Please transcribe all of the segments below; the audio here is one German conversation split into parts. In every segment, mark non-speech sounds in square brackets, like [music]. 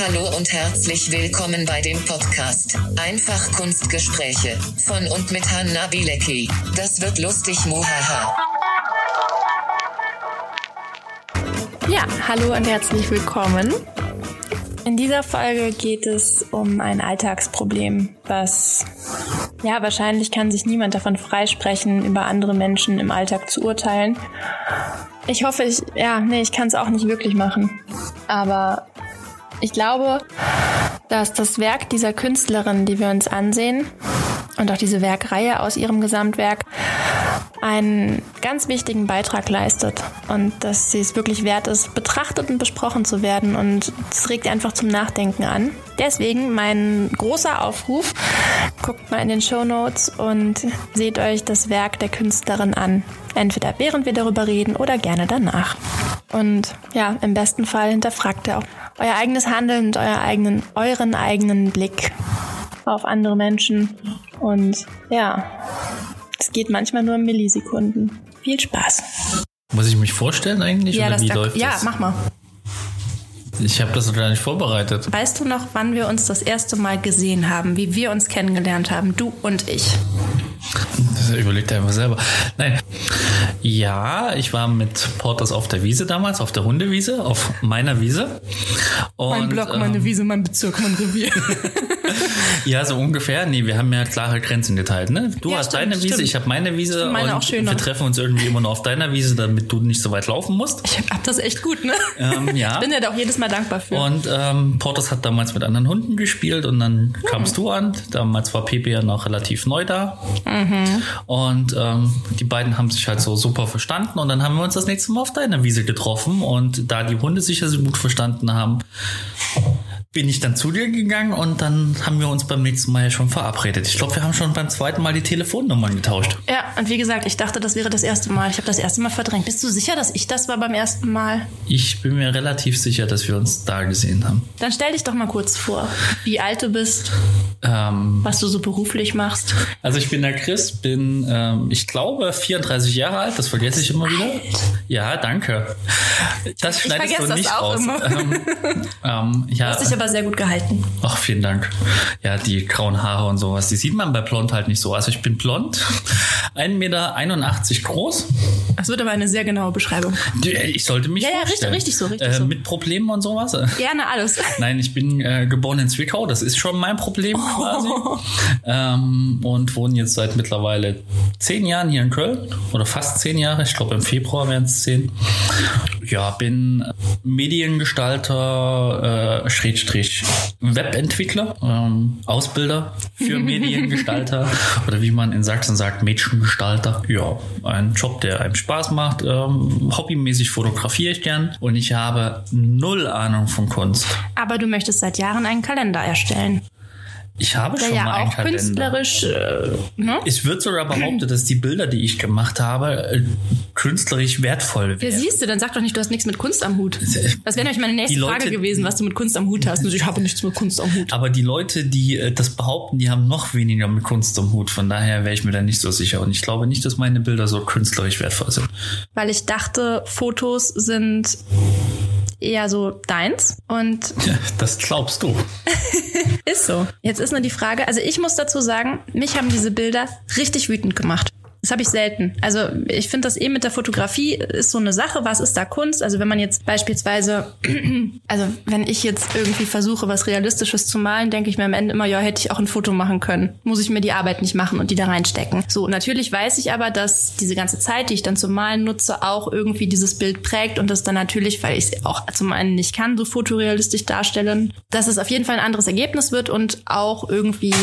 Hallo und herzlich willkommen bei dem Podcast Einfach Kunstgespräche von und mit Hanna Bilecki. Das wird lustig, muhaha. Ja, hallo und herzlich willkommen. In dieser Folge geht es um ein Alltagsproblem, was ja wahrscheinlich kann sich niemand davon freisprechen, über andere Menschen im Alltag zu urteilen. Ich hoffe, ich ja, nee, ich kann es auch nicht wirklich machen, aber ich glaube, dass das Werk dieser Künstlerin, die wir uns ansehen, und auch diese Werkreihe aus ihrem Gesamtwerk einen ganz wichtigen Beitrag leistet und dass sie es wirklich wert ist, betrachtet und besprochen zu werden und es regt einfach zum Nachdenken an. Deswegen mein großer Aufruf, guckt mal in den Show Notes und seht euch das Werk der Künstlerin an. Entweder während wir darüber reden oder gerne danach. Und ja, im besten Fall hinterfragt ihr auch euer eigenes Handeln und euer eigenen, euren eigenen Blick auf andere Menschen. Und ja, es geht manchmal nur in Millisekunden. Viel Spaß. Muss ich mich vorstellen eigentlich? Ja, oder das wie läuft ja das? mach mal. Ich habe das noch gar nicht vorbereitet. Weißt du noch, wann wir uns das erste Mal gesehen haben, wie wir uns kennengelernt haben, du und ich? Das überlegt er einfach selber. Nein. Ja, ich war mit Porters auf der Wiese damals, auf der Hundewiese, auf meiner Wiese. Und, ähm, Wiese, mein Bezirk, mein Revier. [laughs] [laughs] Ja, so ungefähr. Nee, wir haben ja klare Grenzen geteilt, ne? Du Ja, hast stimmt, deine Wiese, stimmt. ich habe meine Wiese Stimmt, meine und auch schöner. wir treffen uns irgendwie immer nur auf deiner Wiese, damit du nicht so weit laufen musst. Ich hab das echt gut, ne? Ähm, [laughs] ja. Ich bin ja da auch jedes Mal dankbar für. Und ähm, Portos hat damals mit anderen Hunden gespielt und dann kamst du an. Damals war Pepe ja noch relativ neu da. Und ähm, die beiden haben sich halt so super verstanden und dann haben wir uns das nächste Mal auf deiner Wiese getroffen und da die Hunde sich ja so gut verstanden haben, bin ich dann zu dir gegangen und dann haben wir uns beim nächsten Mal ja schon verabredet. Ich glaube, wir haben schon beim zweiten Mal die Telefonnummern getauscht. ja, und wie gesagt, ich dachte, das wäre das erste Mal. Ich habe das erste Mal verdrängt. Bist du sicher, dass ich das war beim ersten Mal? Ich bin mir relativ sicher, dass wir uns da gesehen haben. Dann stell dich doch mal kurz vor, wie alt du bist, Ähm, was du so beruflich machst. Also ich bin der Chris, bin, ähm, ich glaube, 34 Jahre alt, das vergesse ich immer wieder. Ja, danke. Das schneidest vergesse du das nicht auch raus. immer. Ähm, ähm, ja, aber sehr gut gehalten. ach, vielen Dank. Ja, die grauen Haare und sowas, die sieht man bei blond halt nicht so. Also ich bin blond, [laughs] 1,81 Meter groß. Das wird aber eine sehr genaue Beschreibung. Ich sollte mich Ja, ja, richtig- richtig so, richtig äh, so. Mit Problemen und sowas. Gerne alles. [laughs] Nein, ich bin äh, geboren in Zwickau, das ist schon mein Problem quasi. Ähm, und wohne jetzt seit mittlerweile zehn Jahren hier in Köln oder fast zehn Jahre, ich glaube im Februar werden es zehn. Ja, bin Mediengestalter, äh, Schrägstrich Webentwickler, ähm, Ausbilder für [laughs] Mediengestalter oder wie man in Sachsen sagt, Mädchengestalter. Ja, ein Job, der einem Spaß macht. Ähm, hobbymäßig fotografiere ich gern und ich habe null Ahnung von Kunst. Aber du möchtest seit Jahren einen Kalender erstellen. Ich habe Der schon mal ja einen auch Kalender. künstlerisch, äh, ne? Es wird sogar behauptet, dass die Bilder, die ich gemacht habe, äh, künstlerisch wertvoll Ja, wären. siehst du, dann sag doch nicht, du hast nichts mit Kunst am Hut. Das wäre nämlich meine nächste Leute- Frage gewesen, was du mit Kunst am Hut hast. Und ich habe nichts mit Kunst am Hut. Aber die Leute, die äh, das behaupten, die haben noch weniger mit Kunst am Hut. Von daher wäre ich mir da nicht so sicher. Und ich glaube nicht, dass meine Bilder so künstlerisch wertvoll sind. Weil ich dachte, Fotos sind eher so deins. Und [laughs] Ja, das glaubst du. [laughs] ist so. Jetzt ist nur die Frage, also ich muss dazu sagen, mich haben diese Bilder richtig wütend gemacht. Das habe ich selten. Also ich finde das eh mit der Fotografie ist so eine Sache. Was ist da Kunst? Also wenn man jetzt beispielsweise, [clears throat] also wenn ich jetzt irgendwie versuche, was Realistisches zu malen, denke ich mir am Ende immer, ja, hätte ich auch ein Foto machen können. Muss ich mir die Arbeit nicht machen und die da reinstecken. So, natürlich weiß ich aber, dass diese ganze Zeit, die ich dann zum Malen nutze, auch irgendwie dieses Bild prägt und das dann natürlich, weil ich es auch zum einen nicht kann, so fotorealistisch darstellen, dass es auf jeden Fall ein anderes Ergebnis wird und auch irgendwie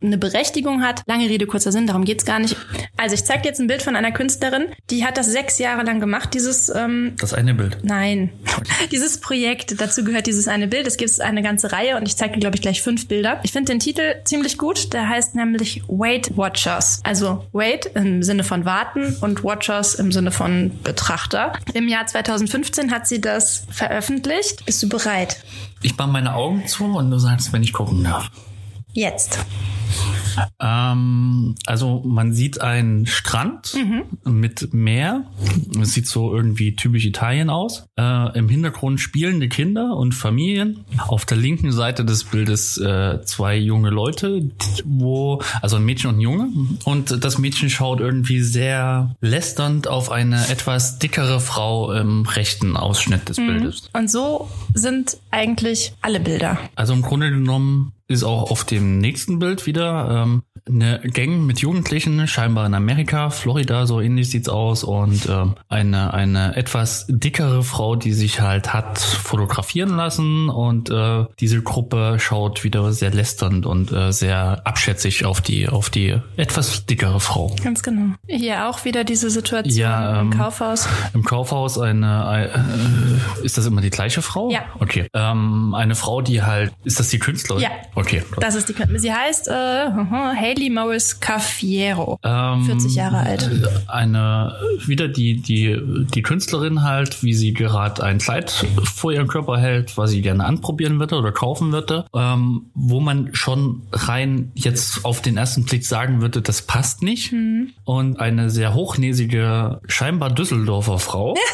eine Berechtigung hat. Lange Rede, kurzer Sinn, darum geht's gar nicht. Also ich zeige dir jetzt ein Bild von einer Künstlerin, die hat das sechs Jahre lang gemacht, dieses, ähm, Das eine Bild. nein, [laughs] dieses Projekt. Dazu gehört dieses eine Bild. Es gibt eine ganze Reihe und ich zeige dir, glaube ich, gleich fünf Bilder. Ich finde den Titel ziemlich gut. Der heißt nämlich Weight Watchers. Also Wait im Sinne von warten und Watchers im Sinne von Betrachter. Im Jahr 2015 hat sie das veröffentlicht. Bist du bereit? Ich mache meine Augen zu und du sagst, wenn ich gucken darf. Jetzt. Ähm, also man sieht einen Strand mit Meer. Es sieht so irgendwie typisch Italien aus. Äh, Im Hintergrund spielende Kinder und Familien. Auf der linken Seite des Bildes äh, zwei junge Leute, wo also ein Mädchen und ein Junge. Und das Mädchen schaut irgendwie sehr lästernd auf eine etwas dickere Frau im rechten Ausschnitt des Bildes. Und so sind eigentlich alle Bilder. Also im Grunde genommen ist auch auf dem nächsten Bild wieder ähm, eine Gang mit Jugendlichen, scheinbar in Amerika, Florida, so ähnlich sieht's aus und ähm, eine eine etwas dickere Frau, die sich halt hat fotografieren lassen und äh, diese Gruppe schaut wieder sehr lästernd und äh, sehr abschätzig auf die auf die etwas dickere Frau. Ganz genau. Hier auch wieder diese Situation Ja, im ähm, Kaufhaus. Im Kaufhaus eine, äh, ist das immer die gleiche Frau? Ja. Okay. Ähm, eine Frau, die halt, ist das die Künstlerin? Ja. Okay. Das ist die, sie heißt äh, Hayley Morris Cafiero. Ähm, 40 Jahre alt. Eine, wieder die, die, die Künstlerin halt, wie sie gerade ein Kleid vor ihrem Körper hält, was sie gerne anprobieren würde oder kaufen würde, ähm, wo man schon rein jetzt auf den ersten Blick sagen würde, das passt nicht. Mhm. Und eine sehr hochnäsige, scheinbar Düsseldorfer Frau. [laughs]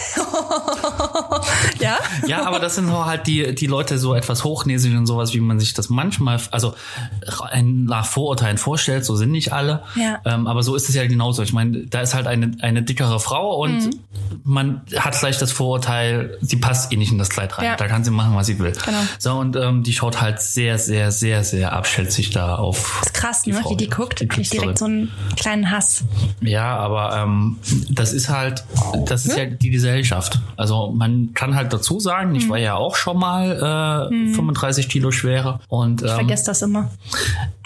Ja? Ja, aber das sind halt die, die Leute so etwas hochnäsig und sowas, wie man sich das manchmal, also ein, nach Vorurteilen vorstellt, so sind nicht alle. Ja. Ähm, aber so ist es ja genauso. Ich meine, da ist halt eine, eine dickere Frau und Mhm. man hat vielleicht das Vorurteil, sie passt eh nicht in das Kleid rein. Ja. Da kann sie machen, was sie will. Genau. So, und ähm, die schaut halt sehr, sehr, sehr, sehr abschätzig da auf. Das ist krass, die ne? Frau, wie die guckt. die Kriegt direkt so einen kleinen Hass. Ja, aber ähm, das ist halt, das ist ja die Gesellschaft. Also man kann halt dazu sagen, ich war ja auch schon mal äh, 35 Kilo schwerer und Ich ähm, vergesse das immer.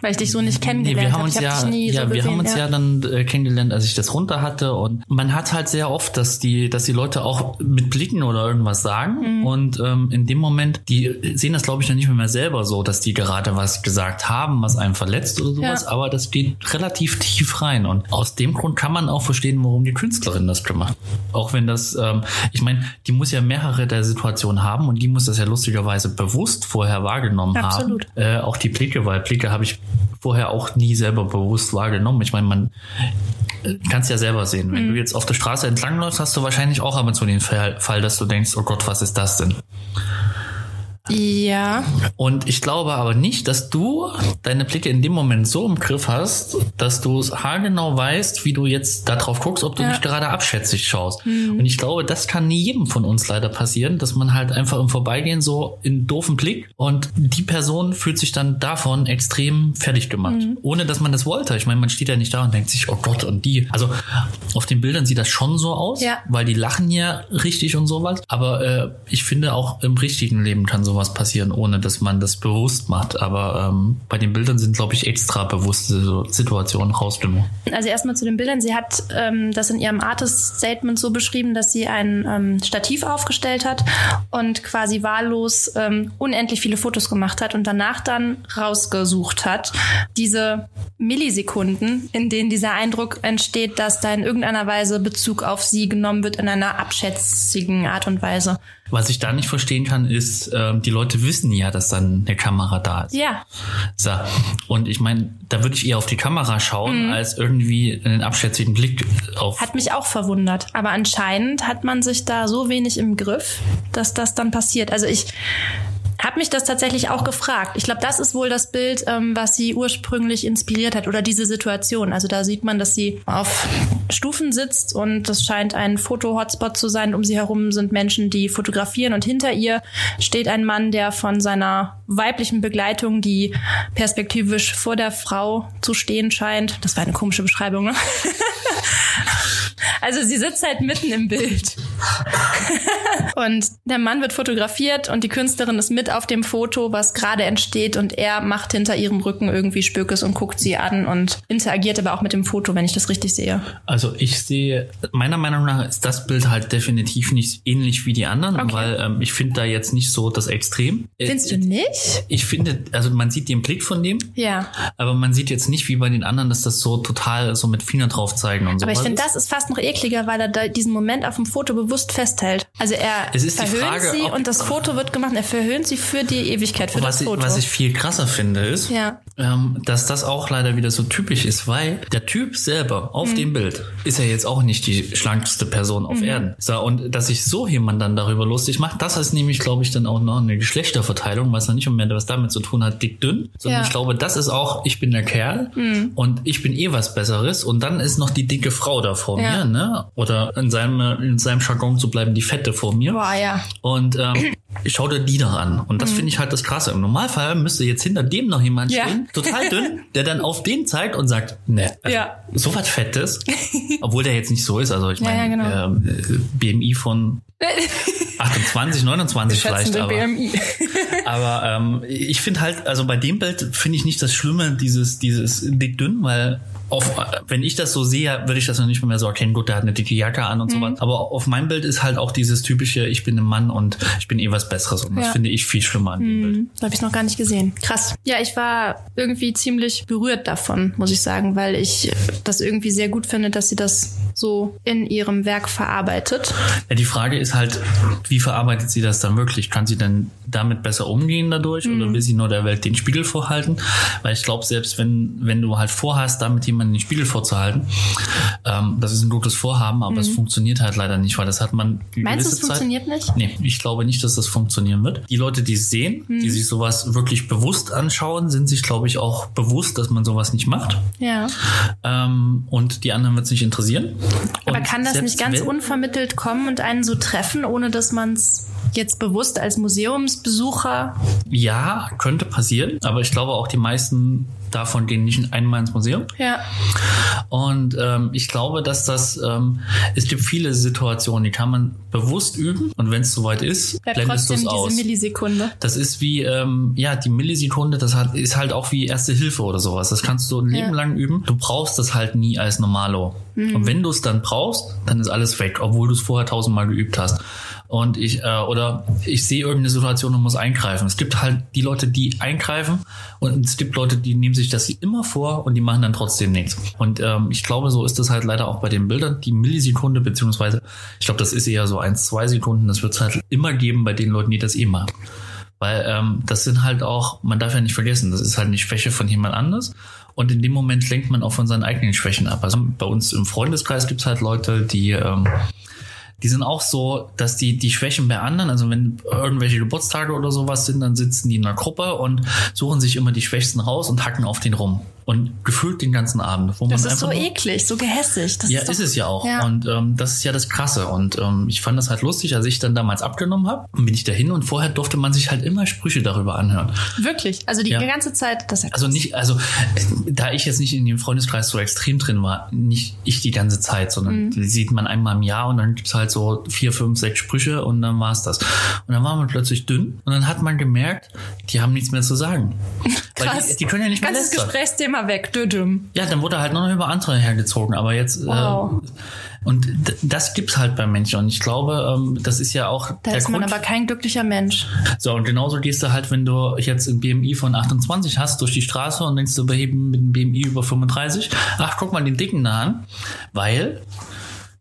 Weil ich dich so nicht Nee, kennengelernt wir haben habe. Ich ja, dich nie ja, so wir gesehen. haben uns ja, dann äh, kennengelernt, als ich das runter hatte und man hat halt sehr oft, dass die, dass die Leute auch mit Blicken oder irgendwas sagen Mhm. und ähm, in dem Moment, die sehen das glaube ich noch nicht mehr selber so, dass die gerade was gesagt haben, was einen verletzt oder sowas, Ja. aber das geht relativ [laughs] tief rein und aus dem Grund kann man auch verstehen, warum die Künstlerin das gemacht. Auch wenn das, ähm, ich meine, die muss ja mehrere der Situationen haben und die muss das ja lustigerweise bewusst vorher wahrgenommen Absolut. haben. Äh, auch die Blicke, weil Blicke habe ich vorher auch nie selber bewusst wahrgenommen. Ich meine, man kann es ja selber sehen. Wenn du jetzt auf der Straße entlangläufst, hast du wahrscheinlich auch ab und zu den Fall, Fall, dass du denkst, oh Gott, was ist das denn? Ja. Und ich glaube aber nicht, dass du deine Blicke in dem Moment so im Griff hast, dass du es haargenau weißt, wie du jetzt darauf guckst, ob du Ja. nicht gerade abschätzig schaust. Und ich glaube, das kann nie jedem von uns leider passieren, dass man halt einfach im Vorbeigehen so in doofen Blick und die Person fühlt sich dann davon extrem fertig gemacht. Ohne dass man das wollte. Ich meine, man steht ja nicht da und denkt sich, oh Gott, und die. Also auf den Bildern sieht das schon so aus, Ja. weil die lachen ja richtig und sowas. Aber äh, ich finde auch im richtigen Leben kann sowas passieren, ohne dass man das bewusst macht. Aber ähm, bei den Bildern sind, glaube ich, extra bewusste Situationen rausgenommen. Also erstmal zu den Bildern. Sie hat ähm, das in ihrem Artist-Statement so beschrieben, dass sie ein ähm, Stativ aufgestellt hat und quasi wahllos ähm, unendlich viele Fotos gemacht hat und danach dann rausgesucht hat. Diese Millisekunden, in denen dieser Eindruck entsteht, dass da in irgendeiner Weise Bezug auf sie genommen wird in einer abschätzigen Art und Weise. Was ich da nicht verstehen kann, ist, ähm, die Leute wissen ja, dass dann eine Kamera da ist. Ja, So. Und ich meine, da würde ich eher auf die Kamera schauen, als irgendwie einen abschätzigen Blick auf. hat mich auch verwundert. Aber anscheinend hat man sich da so wenig im Griff, dass das dann passiert. Also ich habe mich das tatsächlich auch gefragt. Ich glaube, das ist wohl das Bild, ähm, was sie ursprünglich inspiriert hat oder diese Situation. Also da sieht man, dass sie auf Stufen sitzt und das scheint ein Foto-Hotspot zu sein. Um sie herum sind Menschen, die fotografieren und hinter ihr steht ein Mann, der von seiner weiblichen Begleitung, die perspektivisch vor der Frau zu stehen scheint. Das war eine komische Beschreibung, ne? [laughs] Also sie sitzt halt mitten im Bild. [laughs] und der Mann wird fotografiert und die Künstlerin ist mit auf dem Foto, was gerade entsteht und er macht hinter ihrem Rücken irgendwie Spökes und guckt sie an und interagiert aber auch mit dem Foto, wenn ich das richtig sehe. Also ich sehe, meiner Meinung nach ist das Bild halt definitiv nicht ähnlich wie die anderen, Okay. weil ähm, ich finde da jetzt nicht so das Extrem. Äh, Findest du nicht? Ich finde, also man sieht den Blick von dem, Ja. aber man sieht jetzt nicht wie bei den anderen, dass das so total so mit Finger drauf zeigen und so. Aber ich finde, das ist fast noch ekliger, weil er da diesen Moment auf dem Foto bewusst festhält. Also er verhöhnt Frage, sie und das Foto wird gemacht. Er verhöhnt sie für die Ewigkeit, für das ich, Foto. was ich viel krasser finde ist, Ja. Ähm, dass das auch leider wieder so typisch ist, weil der Typ selber auf Mhm. dem Bild ist ja jetzt auch nicht die schlankste Person auf Erden. So, und dass sich so jemand dann darüber lustig macht, das ist nämlich, glaube ich, dann auch noch eine Geschlechterverteilung, was dann nicht mehr was damit zu tun hat, dick, dünn, sondern Ja. ich glaube, das ist auch, ich bin der Kerl und ich bin eh was Besseres und dann ist noch die dicke Frau da vor Ja. mir, ne? Oder in seinem, in seinem Jargon zu bleiben, die Fette vor mir. Boah, ja. Und ähm, ich schau dir die da an. Und das finde ich halt das Krasse. Im Normalfall müsste jetzt hinter dem noch jemand Mhm. Ja. stehen, total dünn, der dann auf den zeigt und sagt, ne, also, Ja. so was Fettes. [laughs] Obwohl der jetzt nicht so ist. Also ich Ja, meine, ja, ähm, äh, BMI von [laughs] 28, 29 vielleicht, aber. BMI. [laughs] Aber ähm, ich finde halt, also bei dem Bild finde ich nicht das Schlimme, dieses, dieses dick-dünn, weil auf, wenn ich das so sehe, würde ich das noch nicht mehr so erkennen. Gut, der hat eine dicke Jacke an und so Mhm. was. Aber auf meinem Bild ist halt auch dieses typische, ich bin ein Mann und ich bin eh was Besseres. Und das Ja. finde ich viel schlimmer an dem Bild. Das habe ich noch gar nicht gesehen. Krass. Ja, ich war irgendwie ziemlich berührt davon, muss ich sagen, weil ich das irgendwie sehr gut finde, dass sie das so in ihrem Werk verarbeitet. Ja, die Frage ist halt, wie verarbeitet sie das dann wirklich? Kann sie denn damit besser umgehen dadurch Mhm. oder will sie nur der Welt den Spiegel vorhalten? Weil ich glaube, selbst wenn, wenn du halt vorhast, damit jemandem den Spiegel vorzuhalten, ähm, das ist ein gutes Vorhaben, aber es funktioniert halt leider nicht, weil das hat man Mhm. Meinst du, es funktioniert nicht? Nee, ich glaube nicht, dass das funktionieren wird. Die Leute, die es sehen, Mhm. die sich sowas wirklich bewusst anschauen, sind sich, glaube ich, auch bewusst, dass man sowas nicht macht. Ja. Ähm, und die anderen wird es nicht interessieren. Aber Und kann das nicht ganz unvermittelt kommen und einen so treffen, ohne dass man es jetzt bewusst als Museumsbesucher Ja, könnte passieren, aber ich glaube auch die meisten davon gehen nicht einmal ins Museum. ja. Und ähm, ich glaube, dass das, ähm, es gibt viele Situationen, die kann man bewusst üben und wenn es soweit ist, bleibt blendest du es aus. Millisekunde. Das ist wie, ähm, ja, die Millisekunde, das hat, ist halt auch wie Erste Hilfe oder sowas. Das kannst du ein Leben Ja. lang üben. Du brauchst das halt nie als Normalo. Mhm. Und wenn du es dann brauchst, dann ist alles weg, obwohl du es vorher tausendmal geübt hast. Und ich, äh, oder ich sehe irgendeine Situation und muss eingreifen. Es gibt halt die Leute, die eingreifen und es gibt Leute, die nehmen sich das immer vor und die machen dann trotzdem nichts. Und ähm, ich glaube, so ist es halt leider auch bei den Bildern. Die Millisekunde, beziehungsweise, ich glaube, das ist eher so eins, zwei Sekunden, das wird es halt immer geben bei den Leuten, die das eh machen. Weil ähm, das sind halt auch, man darf ja nicht vergessen, das ist halt nicht Schwäche von jemand anders. Und in dem Moment lenkt man auch von seinen eigenen Schwächen ab. Also bei uns im Freundeskreis gibt's halt Leute, die, ähm, die sind auch so, dass die die Schwächen bei anderen, also wenn irgendwelche Geburtstage oder sowas sind, dann sitzen die in einer Gruppe und suchen sich immer die Schwächsten raus und hacken auf den rum. Und gefühlt den ganzen Abend. Wo Das man ist so eklig, so gehässig. Das ja, ist, doch- ist es ja auch. Ja. Und ähm, das ist ja das Krasse. Und ähm, ich fand das halt lustig, als ich dann damals abgenommen habe, bin ich dahin und vorher durfte man sich halt immer Sprüche darüber anhören. Wirklich. Also die Ja. ganze Zeit, das ja Also nicht, also äh, da ich jetzt nicht in dem Freundeskreis so extrem drin war, nicht ich die ganze Zeit, sondern Mhm. die sieht man einmal im Jahr und dann gibt's halt so vier, fünf, sechs Sprüche und dann war's das. Und dann war man plötzlich dünn und dann hat man gemerkt, die haben nichts mehr zu sagen. Weil Krass. die, die können ja nicht mehr Ganzes lästern. Gesprächsthema weg. Dödüm. Ja, dann wurde halt nur noch über andere hergezogen, aber jetzt Wow. äh, und das gibt's halt bei Menschen und ich glaube, ähm, das ist ja auch Da ist man aber kein glücklicher Mensch. so und genauso gehst du halt, wenn du jetzt ein BMI von 28 hast durch die Straße und denkst du beheben mit einem BMI über 35, ach guck mal den dicken da an, weil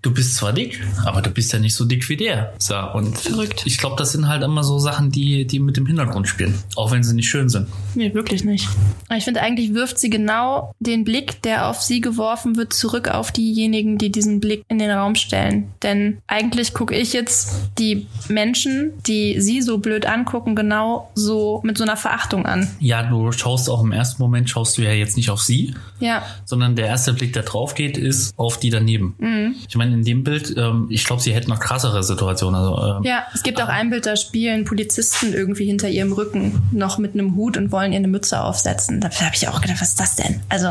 du bist zwar dick, aber du bist ja nicht so dick wie der. So, und Verrückt. ich glaube, das sind halt immer so Sachen, die, die mit dem Hintergrund spielen, auch wenn sie nicht schön sind. Nee, wirklich nicht. Ich finde, eigentlich wirft sie genau den Blick, der auf sie geworfen wird, zurück auf diejenigen, die diesen Blick in den Raum stellen. Denn eigentlich gucke ich jetzt die Menschen, die sie so blöd angucken, genau so mit so einer Verachtung an. Ja, du schaust auch im ersten Moment, schaust du ja jetzt nicht auf sie, Ja, sondern der erste Blick, der drauf geht, ist auf die daneben. Mhm. Ich meine, in dem Bild, ähm, ich glaube, sie hätten noch krassere Situationen. Also, ähm, ja. Es gibt auch ein Bild, da spielen Polizisten irgendwie hinter ihrem Rücken noch mit einem Hut und wollen ihr eine Mütze aufsetzen. Da habe ich auch gedacht, was ist das denn? Also,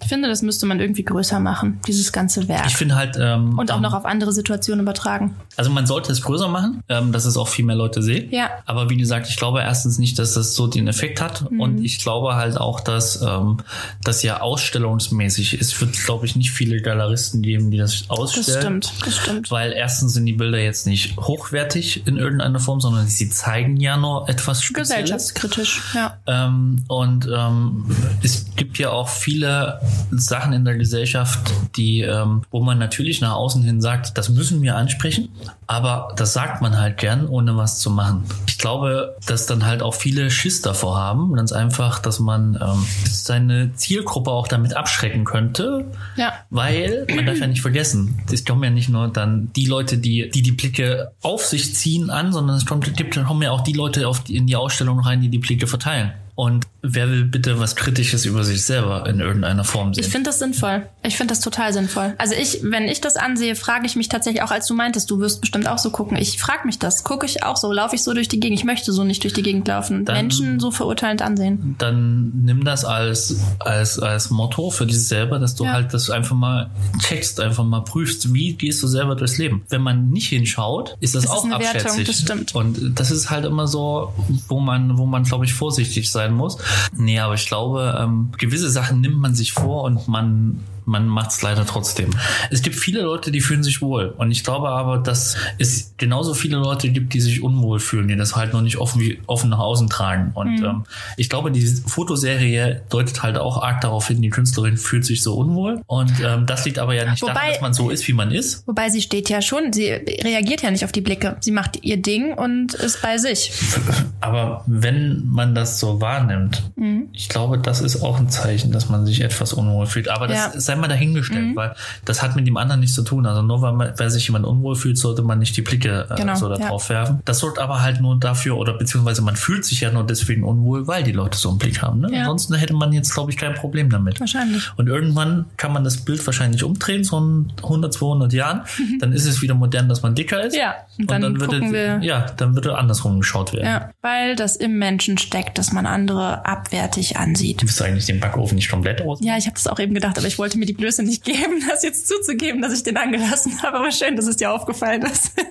ich finde, das müsste man irgendwie größer machen, dieses ganze Werk. Ich finde halt. Ähm, Und auch ähm, noch auf andere Situationen übertragen. Also man sollte es größer machen, ähm, dass es auch viel mehr Leute sehen. Ja. Aber wie gesagt, ich glaube erstens nicht, dass das so den Effekt hat. Mhm. Und ich glaube halt auch, dass ähm, das ja ausstellungsmäßig ist. Es wird, glaube ich, nicht viele Galeristen geben, die das Das ausstellen. Das stimmt, das stimmt. Weil erstens sind die Bilder jetzt nicht hochwertig in irgendeiner Form, sondern sie zeigen ja nur etwas Spezielles. Gesellschaftskritisch, ja. Ähm, und ähm, es gibt ja auch viele Sachen in der Gesellschaft, die, ähm, wo man natürlich nach außen hin sagt, das müssen wir ansprechen, aber das sagt man halt gern, ohne was zu machen. Ich glaube, dass dann halt auch viele Schiss davor haben, ganz einfach, dass man ähm, seine Zielgruppe auch damit abschrecken könnte, Ja. weil man darf ja nicht vergessen, es kommen ja nicht nur dann die Leute, die die, die Blicke auf sich ziehen an, sondern es kommt, kommen ja auch die Leute auf die, in die Ausstellung rein, die die Blicke verteilen. Und wer will bitte was Kritisches über sich selber in irgendeiner Form sehen? Ich finde das sinnvoll. Ich finde das total sinnvoll. Also ich, wenn ich das ansehe, frage ich mich tatsächlich auch, als du meintest, du wirst bestimmt auch so gucken. Ich frage mich das. Gucke ich auch so? Laufe ich so durch die Gegend? Ich möchte so nicht durch die Gegend laufen. Dann- Menschen so verurteilend ansehen. dann nimm das als, als, als Motto für dich selber, dass du Ja. halt das einfach mal checkst, einfach mal prüfst, wie gehst du selber durchs Leben. Wenn man nicht hinschaut, ist das, Das ist auch Wertung, abschätzig. das stimmt. Und das ist halt immer so, wo man, wo man, glaube ich, vorsichtig sein muss. Nee, aber ich glaube, ähm, gewisse Sachen nimmt man sich vor und man man macht es leider trotzdem. Es gibt viele Leute, die fühlen sich wohl. Und ich glaube aber, dass es genauso viele Leute gibt, die sich unwohl fühlen, die das halt noch nicht offen, wie, offen nach außen tragen. Und Mhm. ähm, ich glaube, die Fotoserie deutet halt auch arg darauf hin, die Künstlerin fühlt sich so unwohl. Und ähm, das liegt aber ja nicht Wobei- daran, dass man so ist, wie man ist. Wobei sie steht ja schon, sie reagiert ja nicht auf die Blicke. Sie macht ihr Ding und ist bei sich. [laughs] Aber wenn man das so wahrnimmt, Mhm. ich glaube, das ist auch ein Zeichen, dass man sich etwas unwohl fühlt. Aber das Ja. Mhm. sei mal dahingestellt, weil das hat mit dem anderen nichts zu tun. Also nur weil, man, weil sich jemand unwohl fühlt, sollte man nicht die Blicke äh, Genau, so da ja. werfen. Das sorgt aber halt nur dafür, oder beziehungsweise man fühlt sich ja nur deswegen unwohl, weil die Leute so einen Blick haben. Ne? Ja. Ansonsten hätte man jetzt, glaube ich, kein Problem damit. Wahrscheinlich. Und irgendwann kann man das Bild wahrscheinlich umdrehen, so in 100, 200 Jahren. Dann ist es wieder modern, dass man dicker ist. Ja, und dann würde, gucken wir- ja, dann würde andersrum geschaut werden. Ja, weil das im Menschen steckt, dass man andere abwertig ansieht. Du eigentlich den Backofen nicht komplett aus? Ja, ich habe das auch eben gedacht, aber ich wollte mir die Blöße nicht geben, [laughs] das jetzt zuzugeben, dass ich den angelassen habe. Aber schön, dass es dir aufgefallen ist. [laughs]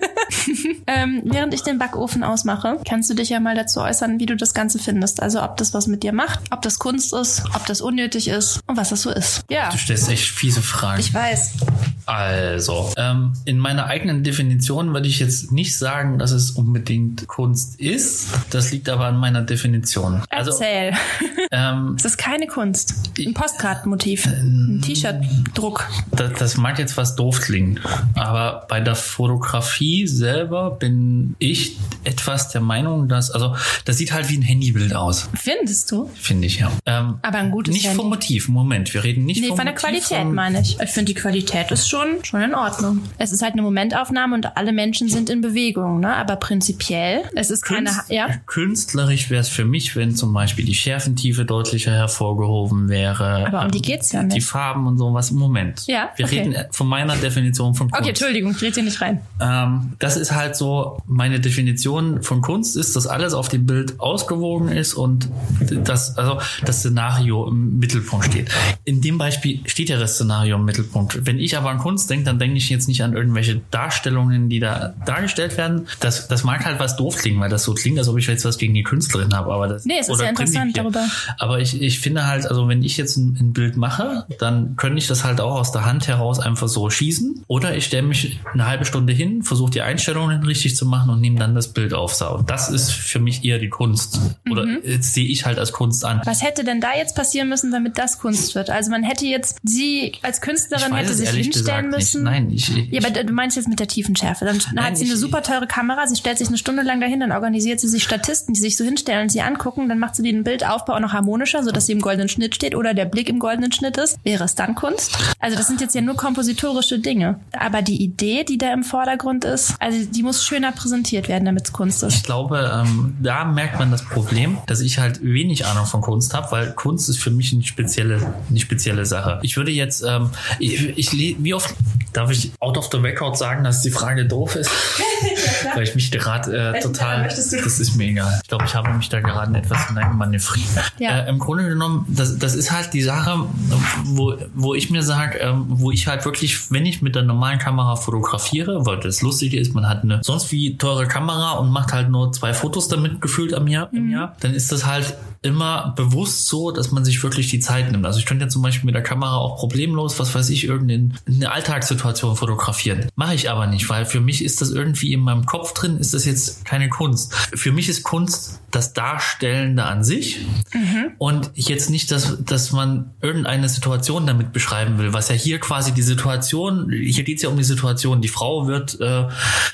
[laughs] ähm, während ich den Backofen ausmache, kannst du dich ja mal dazu äußern, wie du das Ganze findest. Also ob das was mit dir macht, ob das Kunst ist, ob das unnötig ist und was das so ist. Ja, Du stellst echt fiese Fragen. ich weiß. Also, ähm, in meiner eigenen Definition würde ich jetzt nicht sagen, dass es unbedingt Kunst ist. Das liegt aber an meiner Definition. Also, Erzähl. ähm, es ist keine Kunst. Ein Postkartenmotiv. Äh, Ein T-Shirt-Druck. das, das mag jetzt was doof klingen, aber bei der Fotografie selber bin ich etwas der Meinung, dass, also, das sieht halt wie ein Handybild aus, Findest du? finde ich, ja. Ähm, Aber ein gutes nicht Handy. vom Motiv, Moment, wir reden nicht Nee, vom von der Motiv, Qualität meine ich. Ich finde, die Qualität ist schon, schon in Ordnung. Es ist halt eine Momentaufnahme und alle Menschen sind in Bewegung, ne? Aber prinzipiell, es ist keine, Künst- ja. Künstlerisch wäre es für mich, wenn zum Beispiel die Schärfentiefe deutlicher hervorgehoben wäre. Aber um die ähm, geht's ja Die nicht. Farben und sowas. Moment. Ja, Wir okay. reden von meiner Definition von Kunst. Okay, Entschuldigung, ich rede hier nicht rein. Ähm, das ist halt so, meine Definition von Kunst ist, dass alles auf dem Bild ausgewogen ist und das, also das Szenario im Mittelpunkt steht. In dem Beispiel steht ja das Szenario im Mittelpunkt. Wenn ich aber an Kunst denke, dann denke ich jetzt nicht an irgendwelche Darstellungen, die da dargestellt werden. Das, das mag halt was doof klingen, weil das so klingt, als ob ich jetzt was gegen die Künstlerin habe. Aber das, Nee, es ist ja interessant darüber. Aber ich, ich finde halt, also wenn ich jetzt ein, ein Bild mache, dann könnte ich das halt auch aus der Hand heraus einfach so schießen. Oder ich stelle mich eine halbe Stunde hin, versuche die Einstellungen richtig zu machen und nehme dann das Bild auf. Das ist für mich eher die Kunst. Oder Mhm. jetzt sehe ich halt als Kunst an. Was hätte denn da jetzt passieren müssen, damit das Kunst wird? Also man hätte jetzt, sie als Künstlerin hätte sich hinstellen müssen. nicht. Nein, ich, ich, Ja, aber du meinst jetzt mit der Tiefenschärfe. Dann Nein, hat sie ich- eine super teure Kamera, sie stellt sich eine Stunde lang dahin, dann organisiert sie sich Statisten, die sich so hinstellen und sie angucken, dann macht sie den Bildaufbau auch noch harmonischer, sodass sie im goldenen Schnitt steht oder der Blick im goldenen Schnitt ist. Wäre es dann Kunst? Also das sind jetzt ja nur kompositorische Dinge. Aber die Idee, die da im Vordergrund ist, also die muss schöner präsentiert werden, damit es Kunst ist. Ich glaube, ähm, da merkt man das Problem, dass ich halt wenig Ahnung von Kunst habe, weil Kunst ist für mich eine spezielle, eine spezielle Sache. Ich würde jetzt, ähm, ich, ich wie oft darf ich out of the record sagen, dass die Frage doof ist? [laughs] [laughs] weil ich mich gerade äh, total, das ist mir egal. Ich glaube, ich habe mich da gerade in etwas hineinmanövriert. Ja. Äh, Im Grunde genommen, das, das ist halt die Sache, wo, wo ich mir sage, ähm, wo ich halt wirklich, wenn ich mit der normalen Kamera fotografiere, weil das Lustige ist, man hat eine sonst wie teure Kamera und macht halt nur zwei Fotos damit gefühlt am Jahr, im Jahr, dann ist das halt immer bewusst so, dass man sich wirklich die Zeit nimmt. Also ich könnte ja zum Beispiel mit der Kamera auch problemlos, was weiß ich, irgendeine eine Alltagssituation Situation fotografieren. Mache ich aber nicht, weil für mich ist das irgendwie in meinem Kopf drin, ist das jetzt keine Kunst. Für mich ist Kunst das Darstellende an sich mhm. und jetzt nicht, dass, dass man irgendeine Situation damit beschreiben will, was ja hier quasi die Situation, hier geht es ja um die Situation, die Frau wird... Äh,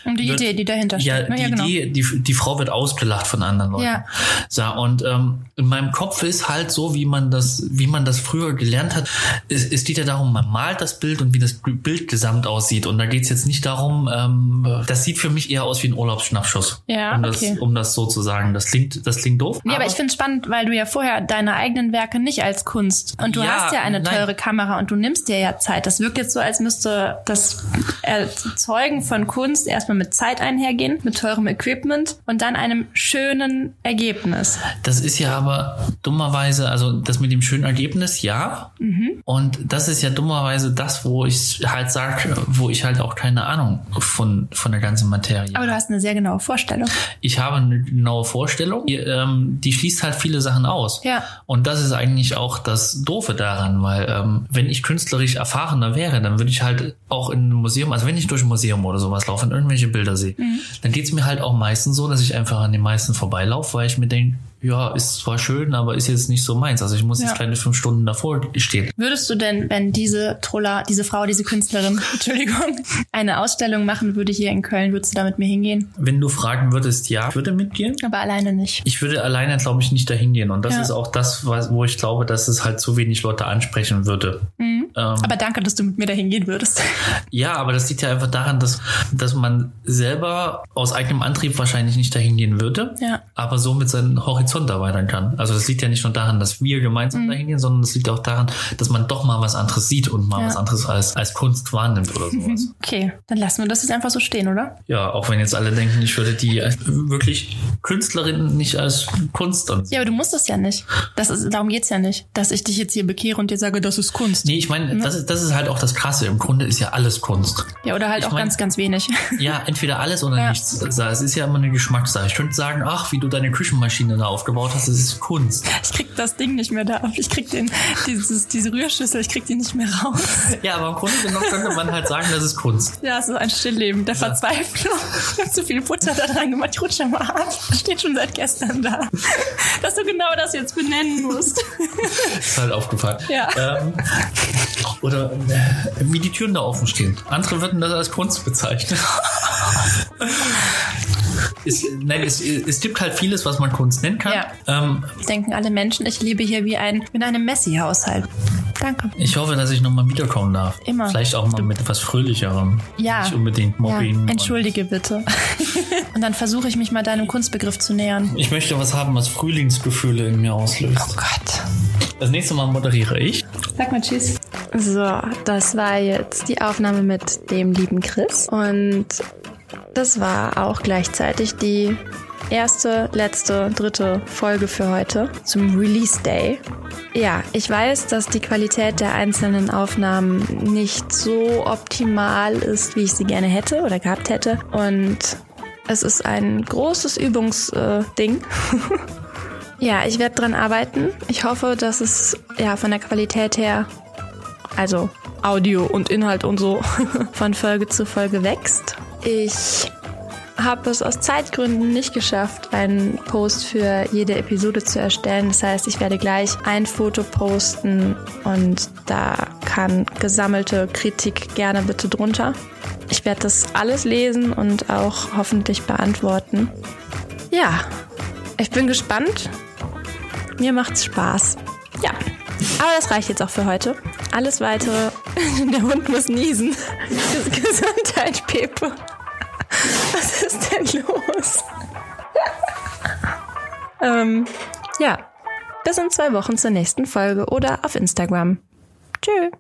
um die wird, Idee, die dahinter steht. Ja, die ja, genau. Idee, die, die Frau wird ausgelacht von anderen Leuten. Ja. So, und ähm, in meinem Kopf ist halt so, wie man das, wie man das früher gelernt hat, es, es geht ja darum, man malt das Bild und wie das Bild gesamt aussieht. Und da geht es jetzt nicht darum, ähm, das sieht für mich eher aus wie ein Urlaubsschnappschuss. Ja, um, okay. das, um das so zu sagen. Das klingt, das klingt doof. Ja, aber, aber ich finde es spannend, weil du ja vorher deine eigenen Werke nicht als Kunst und du ja, hast ja eine nein. teure Kamera und du nimmst dir ja Zeit. Das wirkt jetzt so, als müsste das Erzeugen von Kunst erstmal mit Zeit einhergehen, mit teurem Equipment und dann einem schönen Ergebnis. Das ist ja aber dummerweise, also das mit dem schönen Ergebnis, ja. Mhm. Und das ist ja dummerweise das, wo ich halt sage, wo ich halt auch keine Ahnung von, von der ganzen Materie. Aber du hast eine sehr genaue Vorstellung. Ich habe eine genaue Vorstellung, die, ähm, die schließt halt viele Sachen aus. Ja. Und das ist eigentlich auch das Doofe daran, weil ähm, wenn ich künstlerisch erfahrener wäre, dann würde ich halt auch in einem Museum, also wenn ich durch ein Museum oder sowas laufe und irgendwelche Bilder sehe, mhm. dann geht es mir halt auch meistens so, dass ich einfach an den meisten vorbeilaufe, weil ich mir denke, ja, ist zwar schön, aber ist jetzt nicht so meins. Also ich muss ja. jetzt keine fünf Stunden davor stehen. Würdest du denn, wenn diese Troller, diese Frau, diese Künstlerin, [laughs] Entschuldigung, eine Ausstellung machen würde hier in Köln, würdest du da mit mir hingehen? Wenn du fragen würdest, ja, ich würde mitgehen. Aber alleine nicht. Ich würde alleine, glaube ich, nicht dahin gehen. Und das ja. ist auch das, wo ich glaube, dass es halt zu wenig Leute ansprechen würde. Mhm. Ähm, aber danke, dass du mit mir dahin gehen würdest. [laughs] Ja, aber das liegt ja einfach daran, dass, dass man selber aus eigenem Antrieb wahrscheinlich nicht dahin gehen würde. Ja. Aber somit seinen Horizont Horizont erweitern kann. Also das liegt ja nicht nur daran, dass wir gemeinsam mhm. dahin gehen, sondern es liegt auch daran, dass man doch mal was anderes sieht und mal ja. was anderes als, als Kunst wahrnimmt oder [laughs] sowas. Okay, dann lassen wir das jetzt einfach so stehen, oder? Ja, auch wenn jetzt alle denken, ich würde die wirklich Künstlerinnen nicht als Kunst ansehen. Ja, aber du musst das ja nicht. Das ist, darum geht's ja nicht, dass ich dich jetzt hier bekehre und dir sage, das ist Kunst. Nee, ich meine, mhm. das, ist, das ist halt auch das Krasse. Im Grunde ist ja alles Kunst. Ja, oder halt ich auch mein, ganz, ganz wenig. Ja, [laughs] entweder alles oder ja. nichts. Es ist ja immer eine Geschmackssache. Ich könnte sagen, ach, wie du deine Küchenmaschine da aufgebaut hast, das ist Kunst. Ich krieg das Ding nicht mehr da auf. Ich krieg den, dieses, diese Rührschüssel, ich krieg die nicht mehr raus. Ja, aber im Grunde genommen könnte man halt sagen, das ist Kunst. Ja, so ein Stillleben der ja. Verzweiflung. Ich habe zu viel Butter da dran gemacht, ich rutsche mal ab. Steht schon seit gestern da. Dass du genau das jetzt benennen musst. Ist halt aufgefallen. Ja. Ähm, oder äh, wie die Türen da offen stehen. Andere würden das als Kunst bezeichnen. [laughs] es, nein, es, es gibt halt vieles, was man Kunst nennen kann. Ja. Ähm, Denken alle Menschen, ich lebe hier wie ein, in einem Messi-Haushalt. Danke. Ich hoffe, dass ich nochmal wiederkommen darf. Immer. Vielleicht auch mal mit etwas Fröhlicherem. Ja. Nicht unbedingt Mobbing. Ja. Entschuldige bitte. [laughs] und dann versuche ich mich mal deinem Kunstbegriff zu nähern. Ich möchte was haben, was Frühlingsgefühle in mir auslöst. Oh Gott. Das nächste Mal moderiere ich. Sag mal Tschüss. So, das war jetzt die Aufnahme mit dem lieben Chris. Und das war auch gleichzeitig die erste, letzte, dritte Folge für heute zum Release Day. Ja, ich weiß, dass die Qualität der einzelnen Aufnahmen nicht so optimal ist, wie ich sie gerne hätte oder gehabt hätte. Und es ist ein großes Übungsding. [laughs] ja, ich werde dran arbeiten. Ich hoffe, dass es ja von der Qualität her, also Audio und Inhalt und so, [laughs] von Folge zu Folge wächst. Ich habe es aus Zeitgründen nicht geschafft, einen Post für jede Episode zu erstellen. Das heißt, ich werde gleich ein Foto posten und da kann gesammelte Kritik gerne bitte drunter. Ich werde das alles lesen und auch hoffentlich beantworten. Ja, ich bin gespannt. Mir macht's Spaß. Ja, aber das reicht jetzt auch für heute. Alles weitere. [laughs] Der Hund muss niesen. Gesundheit, Pepe. Was ist denn los? [laughs] ähm, ja. Bis in zwei Wochen zur nächsten Folge oder auf Instagram. Tschüss.